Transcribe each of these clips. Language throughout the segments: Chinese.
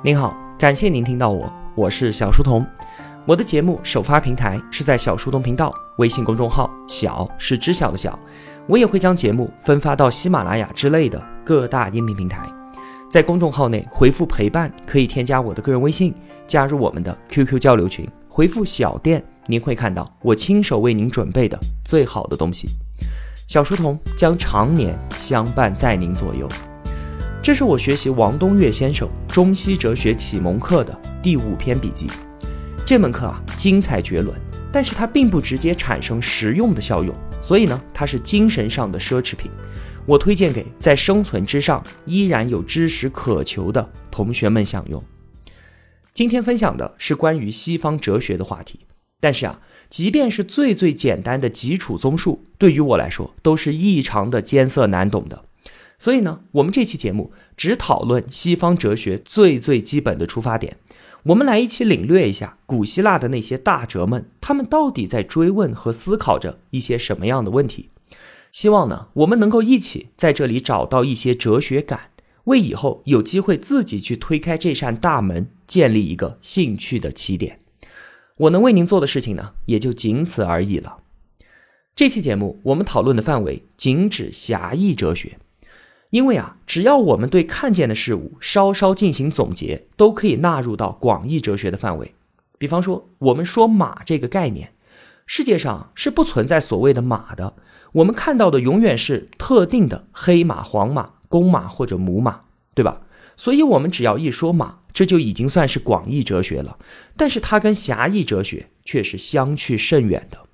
您好，感谢您听到我，我是小书童。我的节目首发平台是在小书童频道微信公众号，小是知晓的小。我也会将节目分发到喜马拉雅之类的各大音频平台。在公众号内回复陪伴，可以添加我的个人微信，加入我们的 QQ 交流群。回复小店，您会看到我亲手为您准备的最好的东西。小书童将常年相伴在您左右。这是我学习王东岳先生中西哲学启蒙课的第五篇笔记。这门课啊，精彩绝伦，但是它并不直接产生实用的效用，所以呢，它是精神上的奢侈品。我推荐给在生存之上依然有知识渴求的同学们享用。今天分享的是关于西方哲学的话题，但是啊，即便是最最简单的基础综述，对于我来说都是异常的艰涩难懂的。所以呢，我们这期节目只讨论西方哲学最最基本的出发点。我们来一起领略一下古希腊的那些大哲们，他们到底在追问和思考着一些什么样的问题？希望呢，我们能够一起在这里找到一些哲学感，为以后有机会自己去推开这扇大门建立一个兴趣的起点。我能为您做的事情呢，也就仅此而已了。这期节目我们讨论的范围仅指狭义哲学。因为啊，只要我们对看见的事物稍稍进行总结，都可以纳入到广义哲学的范围。比方说，我们说马这个概念，世界上是不存在所谓的马的，我们看到的永远是特定的黑马、黄马、公马或者母马，对吧？所以，我们只要一说马，这就已经算是广义哲学了。但是，它跟狭义哲学却是相去甚远的。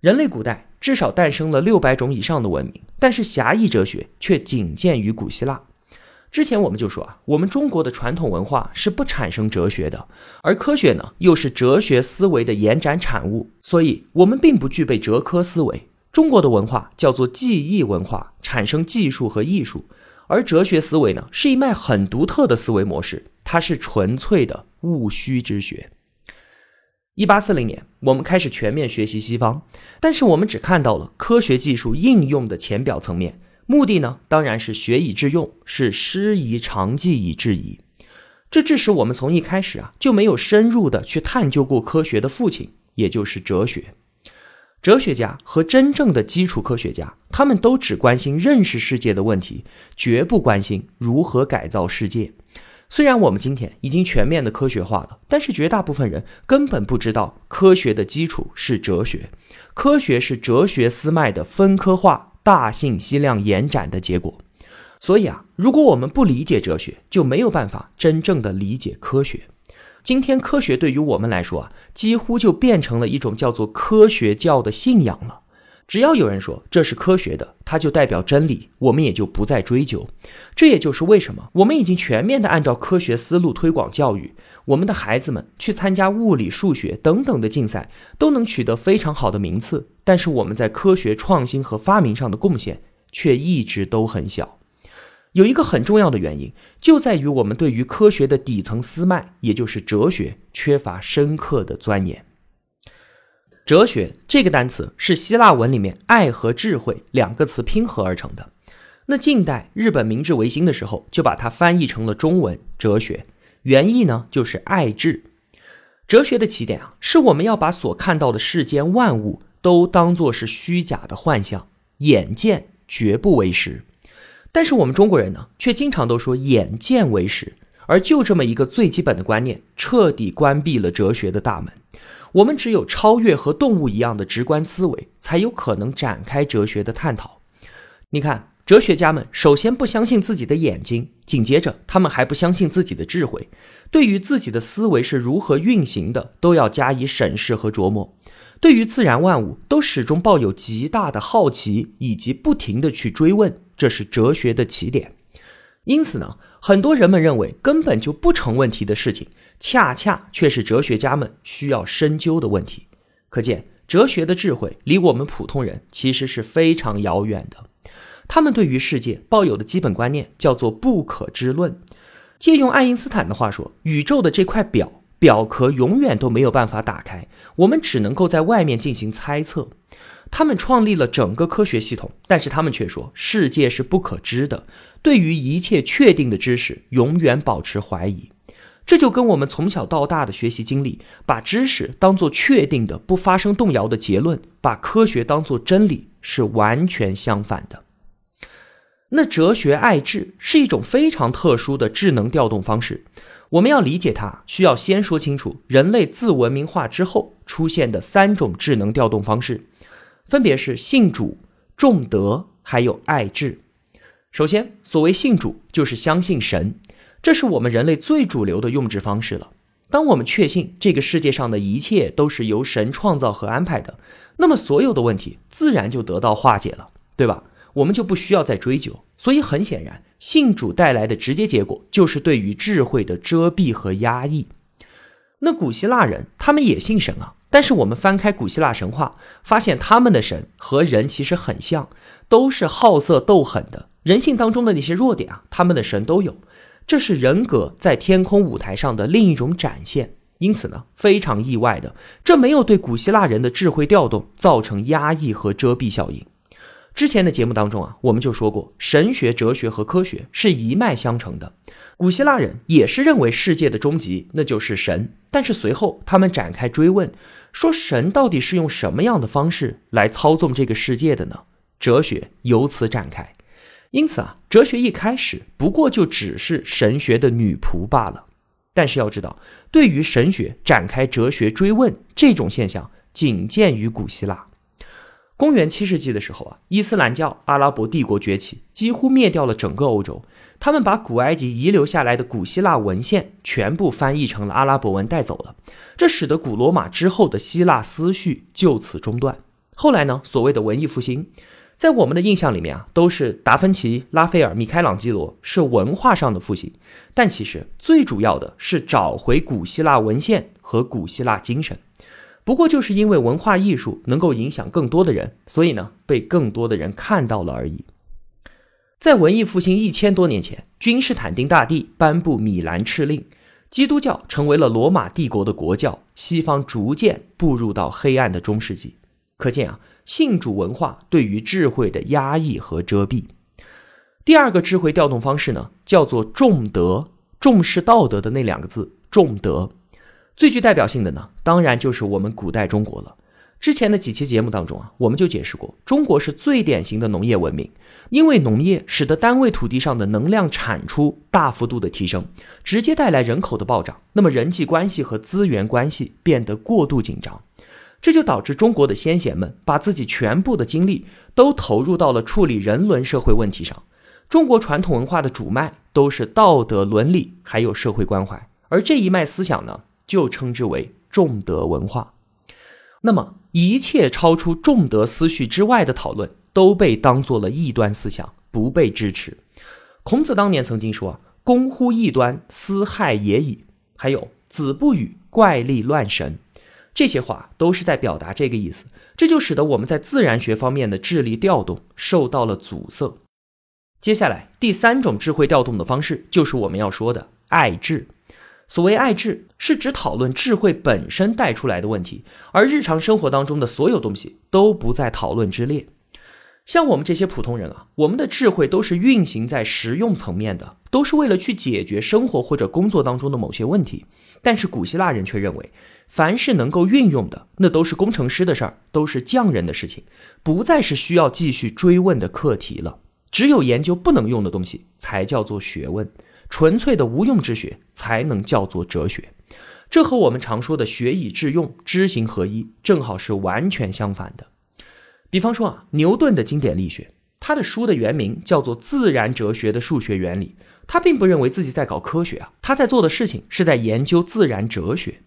人类古代。至少诞生了六百种以上的文明，但是狭义哲学却仅见于古希腊。之前我们就说啊，我们中国的传统文化是不产生哲学的，而科学呢又是哲学思维的延展产物，所以我们并不具备哲科思维。中国的文化叫做技艺文化，产生技术和艺术，而哲学思维呢是一脉很独特的思维模式，它是纯粹的务虚之学。一八四零年，我们开始全面学习西方，但是我们只看到了科学技术应用的浅表层面，目的呢，当然是学以致用，是师夷长技以制夷。这致使我们从一开始啊就没有深入的去探究过科学的父亲，也就是哲学。哲学家和真正的基础科学家，他们都只关心认识世界的问题，绝不关心如何改造世界。虽然我们今天已经全面的科学化了，但是绝大部分人根本不知道科学的基础是哲学，科学是哲学思脉的分科化、大信息量延展的结果。所以啊，如果我们不理解哲学，就没有办法真正的理解科学。今天科学对于我们来说啊，几乎就变成了一种叫做科学教的信仰了。只要有人说这是科学的，它就代表真理，我们也就不再追究。这也就是为什么我们已经全面的按照科学思路推广教育，我们的孩子们去参加物理、数学等等的竞赛，都能取得非常好的名次。但是我们在科学创新和发明上的贡献却一直都很小。有一个很重要的原因，就在于我们对于科学的底层思脉，也就是哲学，缺乏深刻的钻研。哲学这个单词是希腊文里面“爱”和“智慧”两个词拼合而成的。那近代日本明治维新的时候，就把它翻译成了中文“哲学”，原意呢就是“爱智”。哲学的起点啊，是我们要把所看到的世间万物都当作是虚假的幻象，眼见绝不为实。但是我们中国人呢，却经常都说眼见为实，而就这么一个最基本的观念，彻底关闭了哲学的大门。我们只有超越和动物一样的直观思维，才有可能展开哲学的探讨。你看，哲学家们首先不相信自己的眼睛，紧接着他们还不相信自己的智慧，对于自己的思维是如何运行的，都要加以审视和琢磨。对于自然万物，都始终抱有极大的好奇，以及不停的去追问，这是哲学的起点。因此呢，很多人们认为根本就不成问题的事情。恰恰却是哲学家们需要深究的问题。可见，哲学的智慧离我们普通人其实是非常遥远的。他们对于世界抱有的基本观念叫做“不可知论”。借用爱因斯坦的话说，宇宙的这块表表壳永远都没有办法打开，我们只能够在外面进行猜测。他们创立了整个科学系统，但是他们却说世界是不可知的，对于一切确定的知识永远保持怀疑。这就跟我们从小到大的学习经历，把知识当做确定的、不发生动摇的结论，把科学当做真理，是完全相反的。那哲学爱智是一种非常特殊的智能调动方式。我们要理解它，需要先说清楚人类自文明化之后出现的三种智能调动方式，分别是信主、重德，还有爱智。首先，所谓信主，就是相信神。这是我们人类最主流的用智方式了。当我们确信这个世界上的一切都是由神创造和安排的，那么所有的问题自然就得到化解了，对吧？我们就不需要再追究。所以很显然，信主带来的直接结果就是对于智慧的遮蔽和压抑。那古希腊人他们也信神啊，但是我们翻开古希腊神话，发现他们的神和人其实很像，都是好色斗狠的。人性当中的那些弱点啊，他们的神都有。这是人格在天空舞台上的另一种展现，因此呢，非常意外的，这没有对古希腊人的智慧调动造成压抑和遮蔽效应。之前的节目当中啊，我们就说过，神学、哲学和科学是一脉相承的。古希腊人也是认为世界的终极那就是神，但是随后他们展开追问，说神到底是用什么样的方式来操纵这个世界的呢？哲学由此展开。因此啊，哲学一开始不过就只是神学的女仆罢了。但是要知道，对于神学展开哲学追问这种现象，仅见于古希腊。公元七世纪的时候啊，伊斯兰教阿拉伯帝国崛起，几乎灭掉了整个欧洲。他们把古埃及遗留下来的古希腊文献全部翻译成了阿拉伯文带走了，这使得古罗马之后的希腊思绪就此中断。后来呢，所谓的文艺复兴。在我们的印象里面啊，都是达芬奇、拉斐尔、米开朗基罗是文化上的复兴，但其实最主要的是找回古希腊文献和古希腊精神。不过就是因为文化艺术能够影响更多的人，所以呢被更多的人看到了而已。在文艺复兴一千多年前，君士坦丁大帝颁布米兰敕令，基督教成为了罗马帝国的国教，西方逐渐步入到黑暗的中世纪。可见啊。信主文化对于智慧的压抑和遮蔽。第二个智慧调动方式呢，叫做重德，重视道德的那两个字，重德。最具代表性的呢，当然就是我们古代中国了。之前的几期节目当中啊，我们就解释过，中国是最典型的农业文明，因为农业使得单位土地上的能量产出大幅度的提升，直接带来人口的暴涨，那么人际关系和资源关系变得过度紧张。这就导致中国的先贤们把自己全部的精力都投入到了处理人伦社会问题上。中国传统文化的主脉都是道德伦理，还有社会关怀，而这一脉思想呢，就称之为重德文化。那么，一切超出重德思绪之外的讨论，都被当做了异端思想，不被支持。孔子当年曾经说：“公乎异端，斯害也已。”还有“子不语怪力乱神”。这些话都是在表达这个意思，这就使得我们在自然学方面的智力调动受到了阻塞。接下来，第三种智慧调动的方式就是我们要说的爱智。所谓爱智，是指讨论智慧本身带出来的问题，而日常生活当中的所有东西都不在讨论之列。像我们这些普通人啊，我们的智慧都是运行在实用层面的，都是为了去解决生活或者工作当中的某些问题。但是古希腊人却认为。凡是能够运用的，那都是工程师的事儿，都是匠人的事情，不再是需要继续追问的课题了。只有研究不能用的东西，才叫做学问。纯粹的无用之学，才能叫做哲学。这和我们常说的“学以致用，知行合一”正好是完全相反的。比方说啊，牛顿的经典力学，他的书的原名叫做《自然哲学的数学原理》，他并不认为自己在搞科学啊，他在做的事情是在研究自然哲学。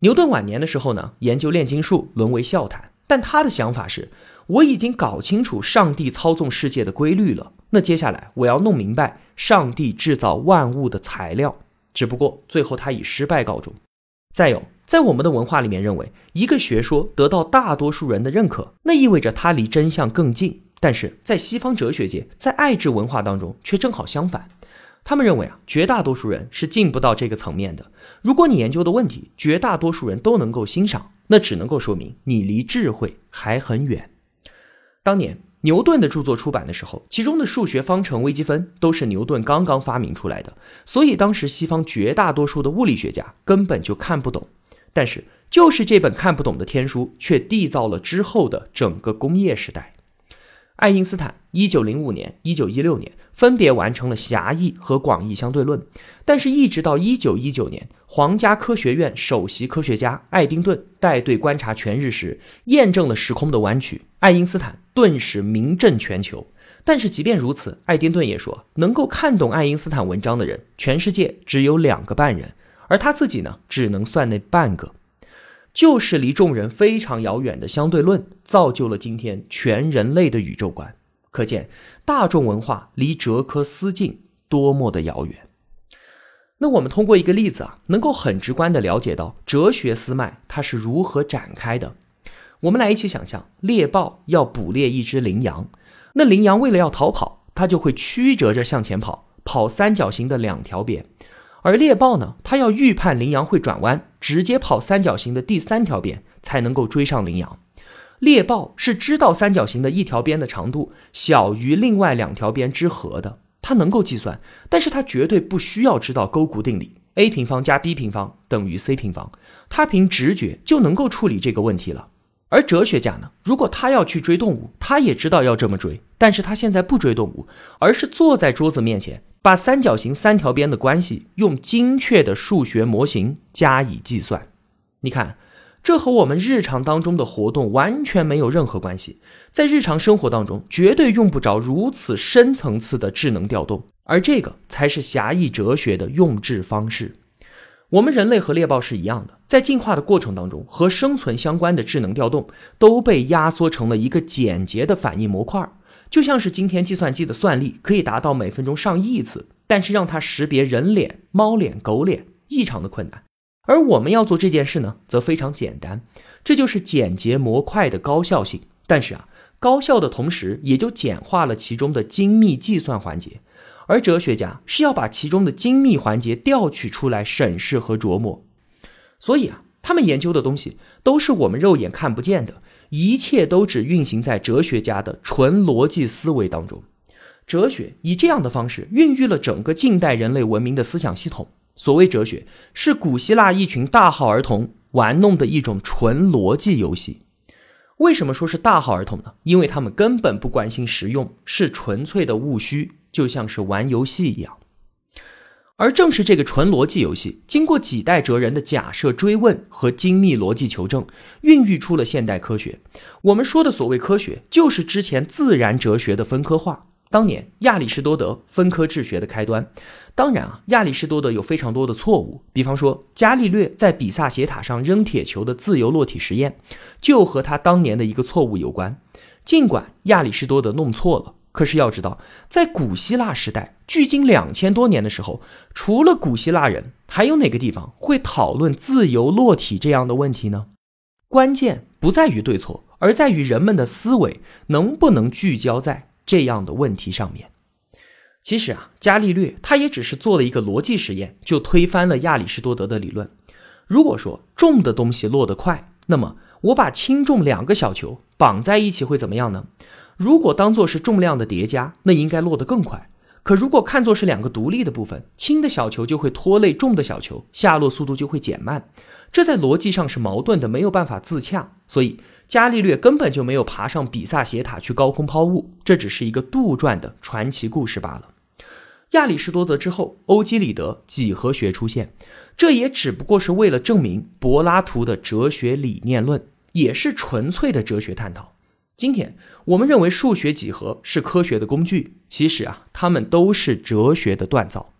牛顿晚年的时候呢，研究炼金术沦为笑谈。但他的想法是，我已经搞清楚上帝操纵世界的规律了。那接下来我要弄明白上帝制造万物的材料。只不过最后他以失败告终。再有，在我们的文化里面，认为一个学说得到大多数人的认可，那意味着它离真相更近。但是在西方哲学界，在爱智文化当中，却正好相反。他们认为啊，绝大多数人是进不到这个层面的。如果你研究的问题，绝大多数人都能够欣赏，那只能够说明你离智慧还很远。当年牛顿的著作出版的时候，其中的数学方程、微积分都是牛顿刚刚发明出来的，所以当时西方绝大多数的物理学家根本就看不懂。但是，就是这本看不懂的天书，却缔造了之后的整个工业时代。爱因斯坦一九零五年、一九一六年分别完成了狭义和广义相对论，但是，一直到一九一九年，皇家科学院首席科学家爱丁顿带队观察全日时，验证了时空的弯曲，爱因斯坦顿时名震全球。但是，即便如此，爱丁顿也说，能够看懂爱因斯坦文章的人，全世界只有两个半人，而他自己呢，只能算那半个。就是离众人非常遥远的相对论，造就了今天全人类的宇宙观。可见大众文化离哲科思境多么的遥远。那我们通过一个例子啊，能够很直观的了解到哲学思脉它是如何展开的。我们来一起想象，猎豹要捕猎一只羚羊，那羚羊为了要逃跑，它就会曲折着向前跑，跑三角形的两条边。而猎豹呢，它要预判羚羊会转弯，直接跑三角形的第三条边，才能够追上羚羊。猎豹是知道三角形的一条边的长度小于另外两条边之和的，它能够计算，但是它绝对不需要知道勾股定理，a 平方加 b 平方等于 c 平方，它凭直觉就能够处理这个问题了。而哲学家呢，如果他要去追动物，他也知道要这么追，但是他现在不追动物，而是坐在桌子面前。把三角形三条边的关系用精确的数学模型加以计算，你看，这和我们日常当中的活动完全没有任何关系。在日常生活当中，绝对用不着如此深层次的智能调动，而这个才是狭义哲学的用智方式。我们人类和猎豹是一样的，在进化的过程当中，和生存相关的智能调动都被压缩成了一个简洁的反应模块。就像是今天计算机的算力可以达到每分钟上亿次，但是让它识别人脸、猫脸、狗脸异常的困难。而我们要做这件事呢，则非常简单。这就是简洁模块的高效性。但是啊，高效的同时也就简化了其中的精密计算环节。而哲学家是要把其中的精密环节调取出来审视和琢磨。所以啊，他们研究的东西都是我们肉眼看不见的。一切都只运行在哲学家的纯逻辑思维当中。哲学以这样的方式孕育了整个近代人类文明的思想系统。所谓哲学，是古希腊一群大号儿童玩弄的一种纯逻辑游戏。为什么说是大号儿童呢？因为他们根本不关心实用，是纯粹的务虚，就像是玩游戏一样。而正是这个纯逻辑游戏，经过几代哲人的假设追问和精密逻辑求证，孕育出了现代科学。我们说的所谓科学，就是之前自然哲学的分科化。当年亚里士多德分科治学的开端。当然啊，亚里士多德有非常多的错误，比方说伽利略在比萨斜塔上扔铁球的自由落体实验，就和他当年的一个错误有关。尽管亚里士多德弄错了。可是要知道，在古希腊时代，距今两千多年的时候，除了古希腊人，还有哪个地方会讨论自由落体这样的问题呢？关键不在于对错，而在于人们的思维能不能聚焦在这样的问题上面。其实啊，伽利略他也只是做了一个逻辑实验，就推翻了亚里士多德的理论。如果说重的东西落得快，那么我把轻重两个小球绑在一起会怎么样呢？如果当做是重量的叠加，那应该落得更快。可如果看作是两个独立的部分，轻的小球就会拖累重的小球，下落速度就会减慢。这在逻辑上是矛盾的，没有办法自洽。所以伽利略根本就没有爬上比萨斜塔去高空抛物，这只是一个杜撰的传奇故事罢了。亚里士多德之后，欧几里得几何学出现，这也只不过是为了证明柏拉图的哲学理念论，也是纯粹的哲学探讨。今天我们认为数学几何是科学的工具，其实啊，它们都是哲学的锻造。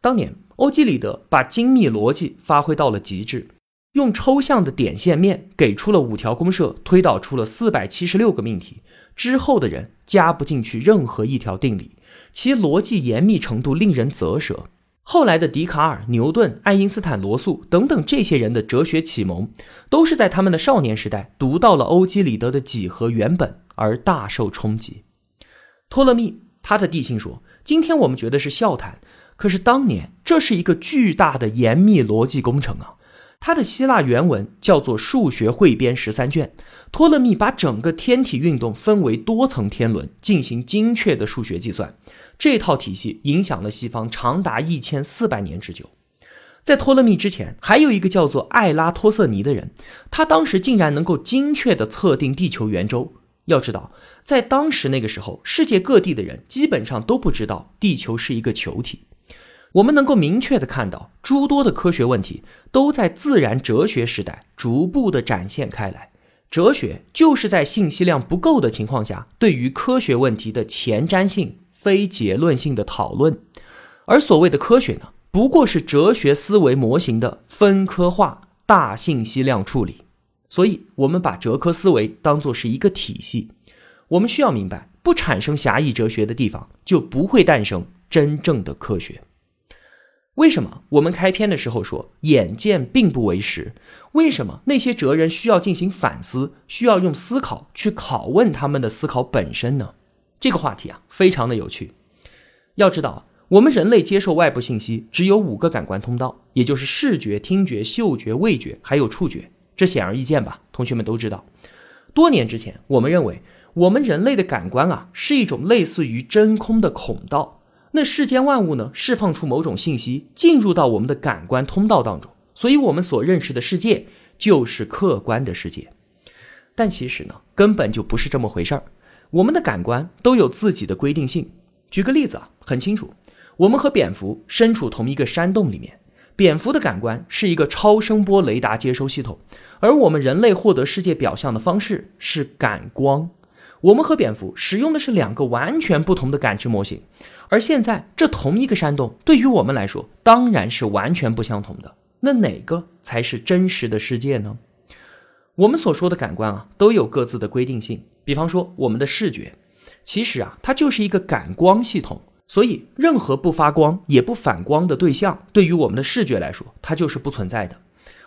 当年欧几里得把精密逻辑发挥到了极致，用抽象的点线面给出了五条公设，推导出了四百七十六个命题。之后的人加不进去任何一条定理，其逻辑严密程度令人啧舌。后来的笛卡尔、牛顿、爱因斯坦、罗素等等这些人的哲学启蒙，都是在他们的少年时代读到了欧几里得的几何原本而大受冲击。托勒密他的弟亲说：“今天我们觉得是笑谈，可是当年这是一个巨大的严密逻辑工程啊！它的希腊原文叫做《数学汇编十三卷》。托勒密把整个天体运动分为多层天轮，进行精确的数学计算。这套体系影响了西方长达一千四百年之久。在托勒密之前，还有一个叫做艾拉托瑟尼的人，他当时竟然能够精确地测定地球圆周。要知道，在当时那个时候，世界各地的人基本上都不知道地球是一个球体。我们能够明确地看到，诸多的科学问题都在自然哲学时代逐步地展现开来。哲学就是在信息量不够的情况下，对于科学问题的前瞻性、非结论性的讨论。而所谓的科学呢，不过是哲学思维模型的分科化、大信息量处理。所以，我们把哲科思维当作是一个体系。我们需要明白，不产生狭义哲学的地方，就不会诞生真正的科学。为什么我们开篇的时候说眼见并不为实？为什么那些哲人需要进行反思，需要用思考去拷问他们的思考本身呢？这个话题啊，非常的有趣。要知道，我们人类接受外部信息只有五个感官通道，也就是视觉、听觉、嗅觉、味觉，还有触觉。这显而易见吧？同学们都知道。多年之前，我们认为我们人类的感官啊，是一种类似于真空的孔道。那世间万物呢，释放出某种信息，进入到我们的感官通道当中，所以我们所认识的世界就是客观的世界。但其实呢，根本就不是这么回事儿。我们的感官都有自己的规定性。举个例子啊，很清楚，我们和蝙蝠身处同一个山洞里面，蝙蝠的感官是一个超声波雷达接收系统，而我们人类获得世界表象的方式是感光。我们和蝙蝠使用的是两个完全不同的感知模型。而现在，这同一个山洞对于我们来说，当然是完全不相同的。那哪个才是真实的世界呢？我们所说的感官啊，都有各自的规定性。比方说，我们的视觉，其实啊，它就是一个感光系统。所以，任何不发光也不反光的对象，对于我们的视觉来说，它就是不存在的。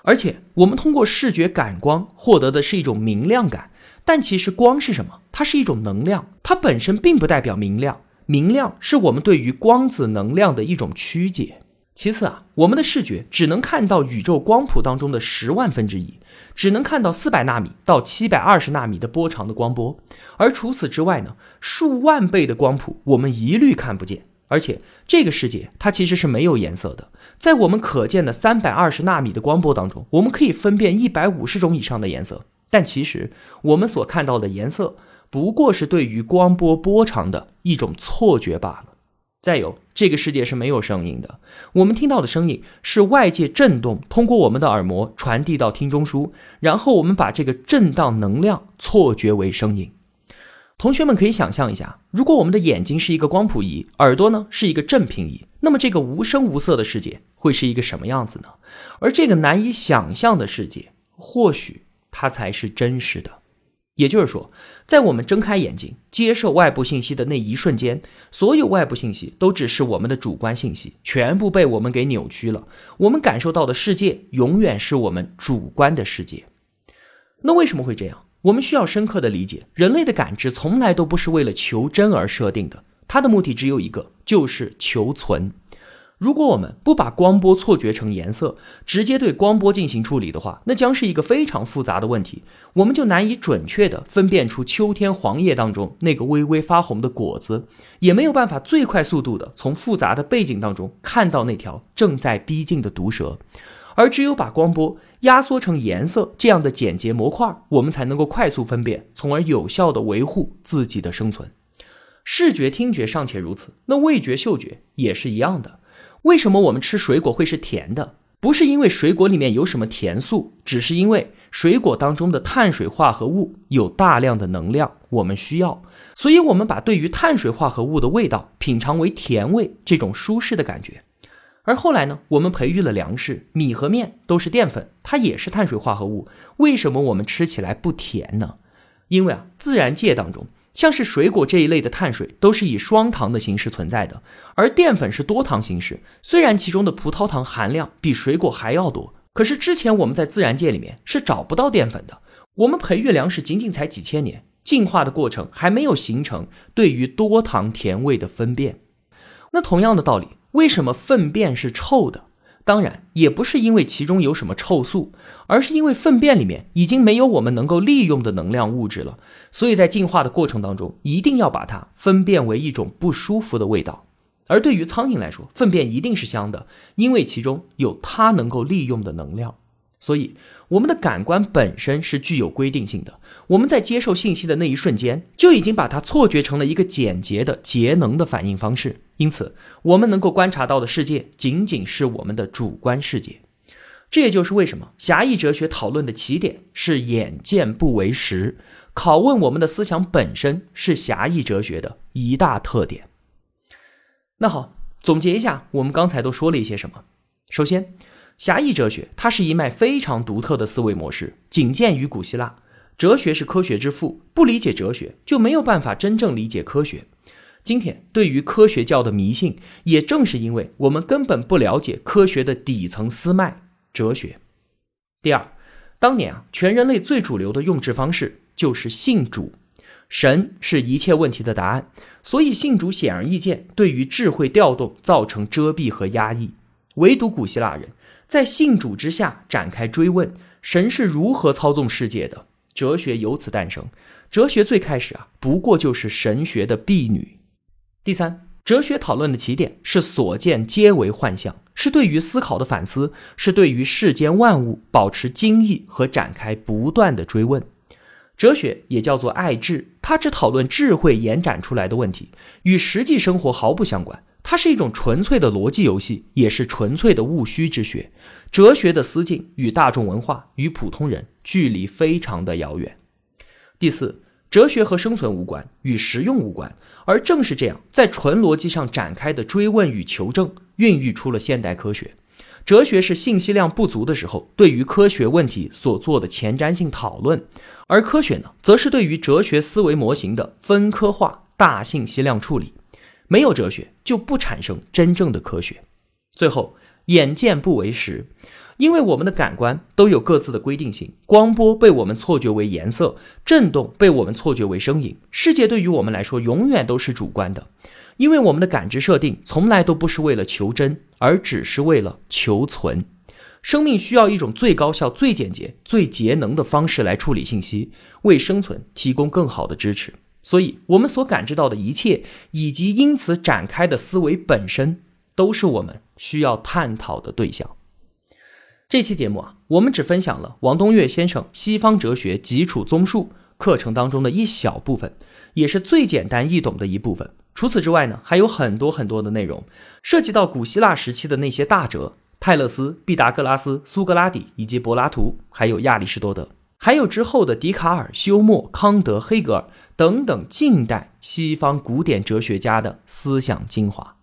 而且，我们通过视觉感光获得的是一种明亮感。但其实，光是什么？它是一种能量，它本身并不代表明亮。明亮是我们对于光子能量的一种曲解。其次啊，我们的视觉只能看到宇宙光谱当中的十万分之一，只能看到四百纳米到七百二十纳米的波长的光波。而除此之外呢，数万倍的光谱我们一律看不见。而且这个世界它其实是没有颜色的，在我们可见的三百二十纳米的光波当中，我们可以分辨一百五十种以上的颜色。但其实我们所看到的颜色。不过是对于光波波长的一种错觉罢了。再有，这个世界是没有声音的，我们听到的声音是外界震动通过我们的耳膜传递到听中枢，然后我们把这个震荡能量错觉为声音。同学们可以想象一下，如果我们的眼睛是一个光谱仪，耳朵呢是一个振频仪，那么这个无声无色的世界会是一个什么样子呢？而这个难以想象的世界，或许它才是真实的。也就是说，在我们睁开眼睛接受外部信息的那一瞬间，所有外部信息都只是我们的主观信息，全部被我们给扭曲了。我们感受到的世界永远是我们主观的世界。那为什么会这样？我们需要深刻的理解，人类的感知从来都不是为了求真而设定的，它的目的只有一个，就是求存。如果我们不把光波错觉成颜色，直接对光波进行处理的话，那将是一个非常复杂的问题，我们就难以准确地分辨出秋天黄叶当中那个微微发红的果子，也没有办法最快速度地从复杂的背景当中看到那条正在逼近的毒蛇，而只有把光波压缩成颜色这样的简洁模块，我们才能够快速分辨，从而有效地维护自己的生存。视觉、听觉尚且如此，那味觉、嗅觉也是一样的。为什么我们吃水果会是甜的？不是因为水果里面有什么甜素，只是因为水果当中的碳水化合物有大量的能量，我们需要，所以我们把对于碳水化合物的味道品尝为甜味，这种舒适的感觉。而后来呢，我们培育了粮食，米和面都是淀粉，它也是碳水化合物，为什么我们吃起来不甜呢？因为啊，自然界当中。像是水果这一类的碳水都是以双糖的形式存在的，而淀粉是多糖形式。虽然其中的葡萄糖含量比水果还要多，可是之前我们在自然界里面是找不到淀粉的。我们培育粮食仅仅才几千年，进化的过程还没有形成对于多糖甜味的分辨。那同样的道理，为什么粪便是臭的？当然，也不是因为其中有什么臭素，而是因为粪便里面已经没有我们能够利用的能量物质了，所以在进化的过程当中，一定要把它分辨为一种不舒服的味道。而对于苍蝇来说，粪便一定是香的，因为其中有它能够利用的能量。所以，我们的感官本身是具有规定性的。我们在接受信息的那一瞬间，就已经把它错觉成了一个简洁的节能的反应方式。因此，我们能够观察到的世界仅仅是我们的主观世界。这也就是为什么狭义哲学讨论的起点是眼见不为实，拷问我们的思想本身是狭义哲学的一大特点。那好，总结一下，我们刚才都说了一些什么？首先，狭义哲学它是一脉非常独特的思维模式，仅见于古希腊。哲学是科学之父，不理解哲学就没有办法真正理解科学。今天对于科学教的迷信，也正是因为我们根本不了解科学的底层思脉——哲学。第二，当年啊，全人类最主流的用智方式就是信主，神是一切问题的答案，所以信主显而易见对于智慧调动造成遮蔽和压抑。唯独古希腊人。在信主之下展开追问，神是如何操纵世界的？哲学由此诞生。哲学最开始啊，不过就是神学的婢女。第三，哲学讨论的起点是所见皆为幻象，是对于思考的反思，是对于世间万物保持惊异和展开不断的追问。哲学也叫做爱智，它只讨论智慧延展出来的问题，与实际生活毫不相关。它是一种纯粹的逻辑游戏，也是纯粹的务虚之学。哲学的思境与大众文化与普通人距离非常的遥远。第四，哲学和生存无关，与实用无关，而正是这样，在纯逻辑上展开的追问与求证，孕育出了现代科学。哲学是信息量不足的时候，对于科学问题所做的前瞻性讨论，而科学呢，则是对于哲学思维模型的分科化、大信息量处理。没有哲学，就不产生真正的科学。最后，眼见不为实，因为我们的感官都有各自的规定性。光波被我们错觉为颜色，震动被我们错觉为声音。世界对于我们来说，永远都是主观的，因为我们的感知设定从来都不是为了求真，而只是为了求存。生命需要一种最高效、最简洁、最节能的方式来处理信息，为生存提供更好的支持。所以，我们所感知到的一切，以及因此展开的思维本身，都是我们需要探讨的对象。这期节目啊，我们只分享了王东岳先生《西方哲学基础综述》课程当中的一小部分，也是最简单易懂的一部分。除此之外呢，还有很多很多的内容，涉及到古希腊时期的那些大哲：泰勒斯、毕达哥拉斯、苏格拉底以及柏拉图，还有亚里士多德。还有之后的笛卡尔、休谟、康德、黑格尔等等近代西方古典哲学家的思想精华。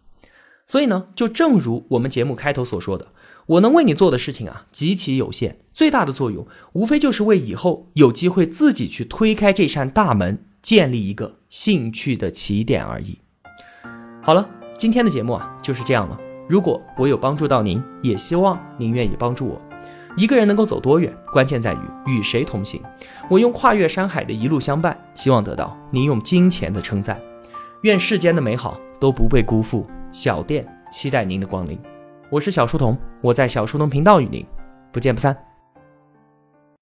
所以呢，就正如我们节目开头所说的，我能为你做的事情啊极其有限，最大的作用无非就是为以后有机会自己去推开这扇大门，建立一个兴趣的起点而已。好了，今天的节目啊就是这样了。如果我有帮助到您，也希望您愿意帮助我。一个人能够走多远，关键在于与谁同行。我用跨越山海的一路相伴，希望得到您用金钱的称赞。愿世间的美好都不被辜负。小店期待您的光临。我是小书童，我在小书童频道与您不见不散。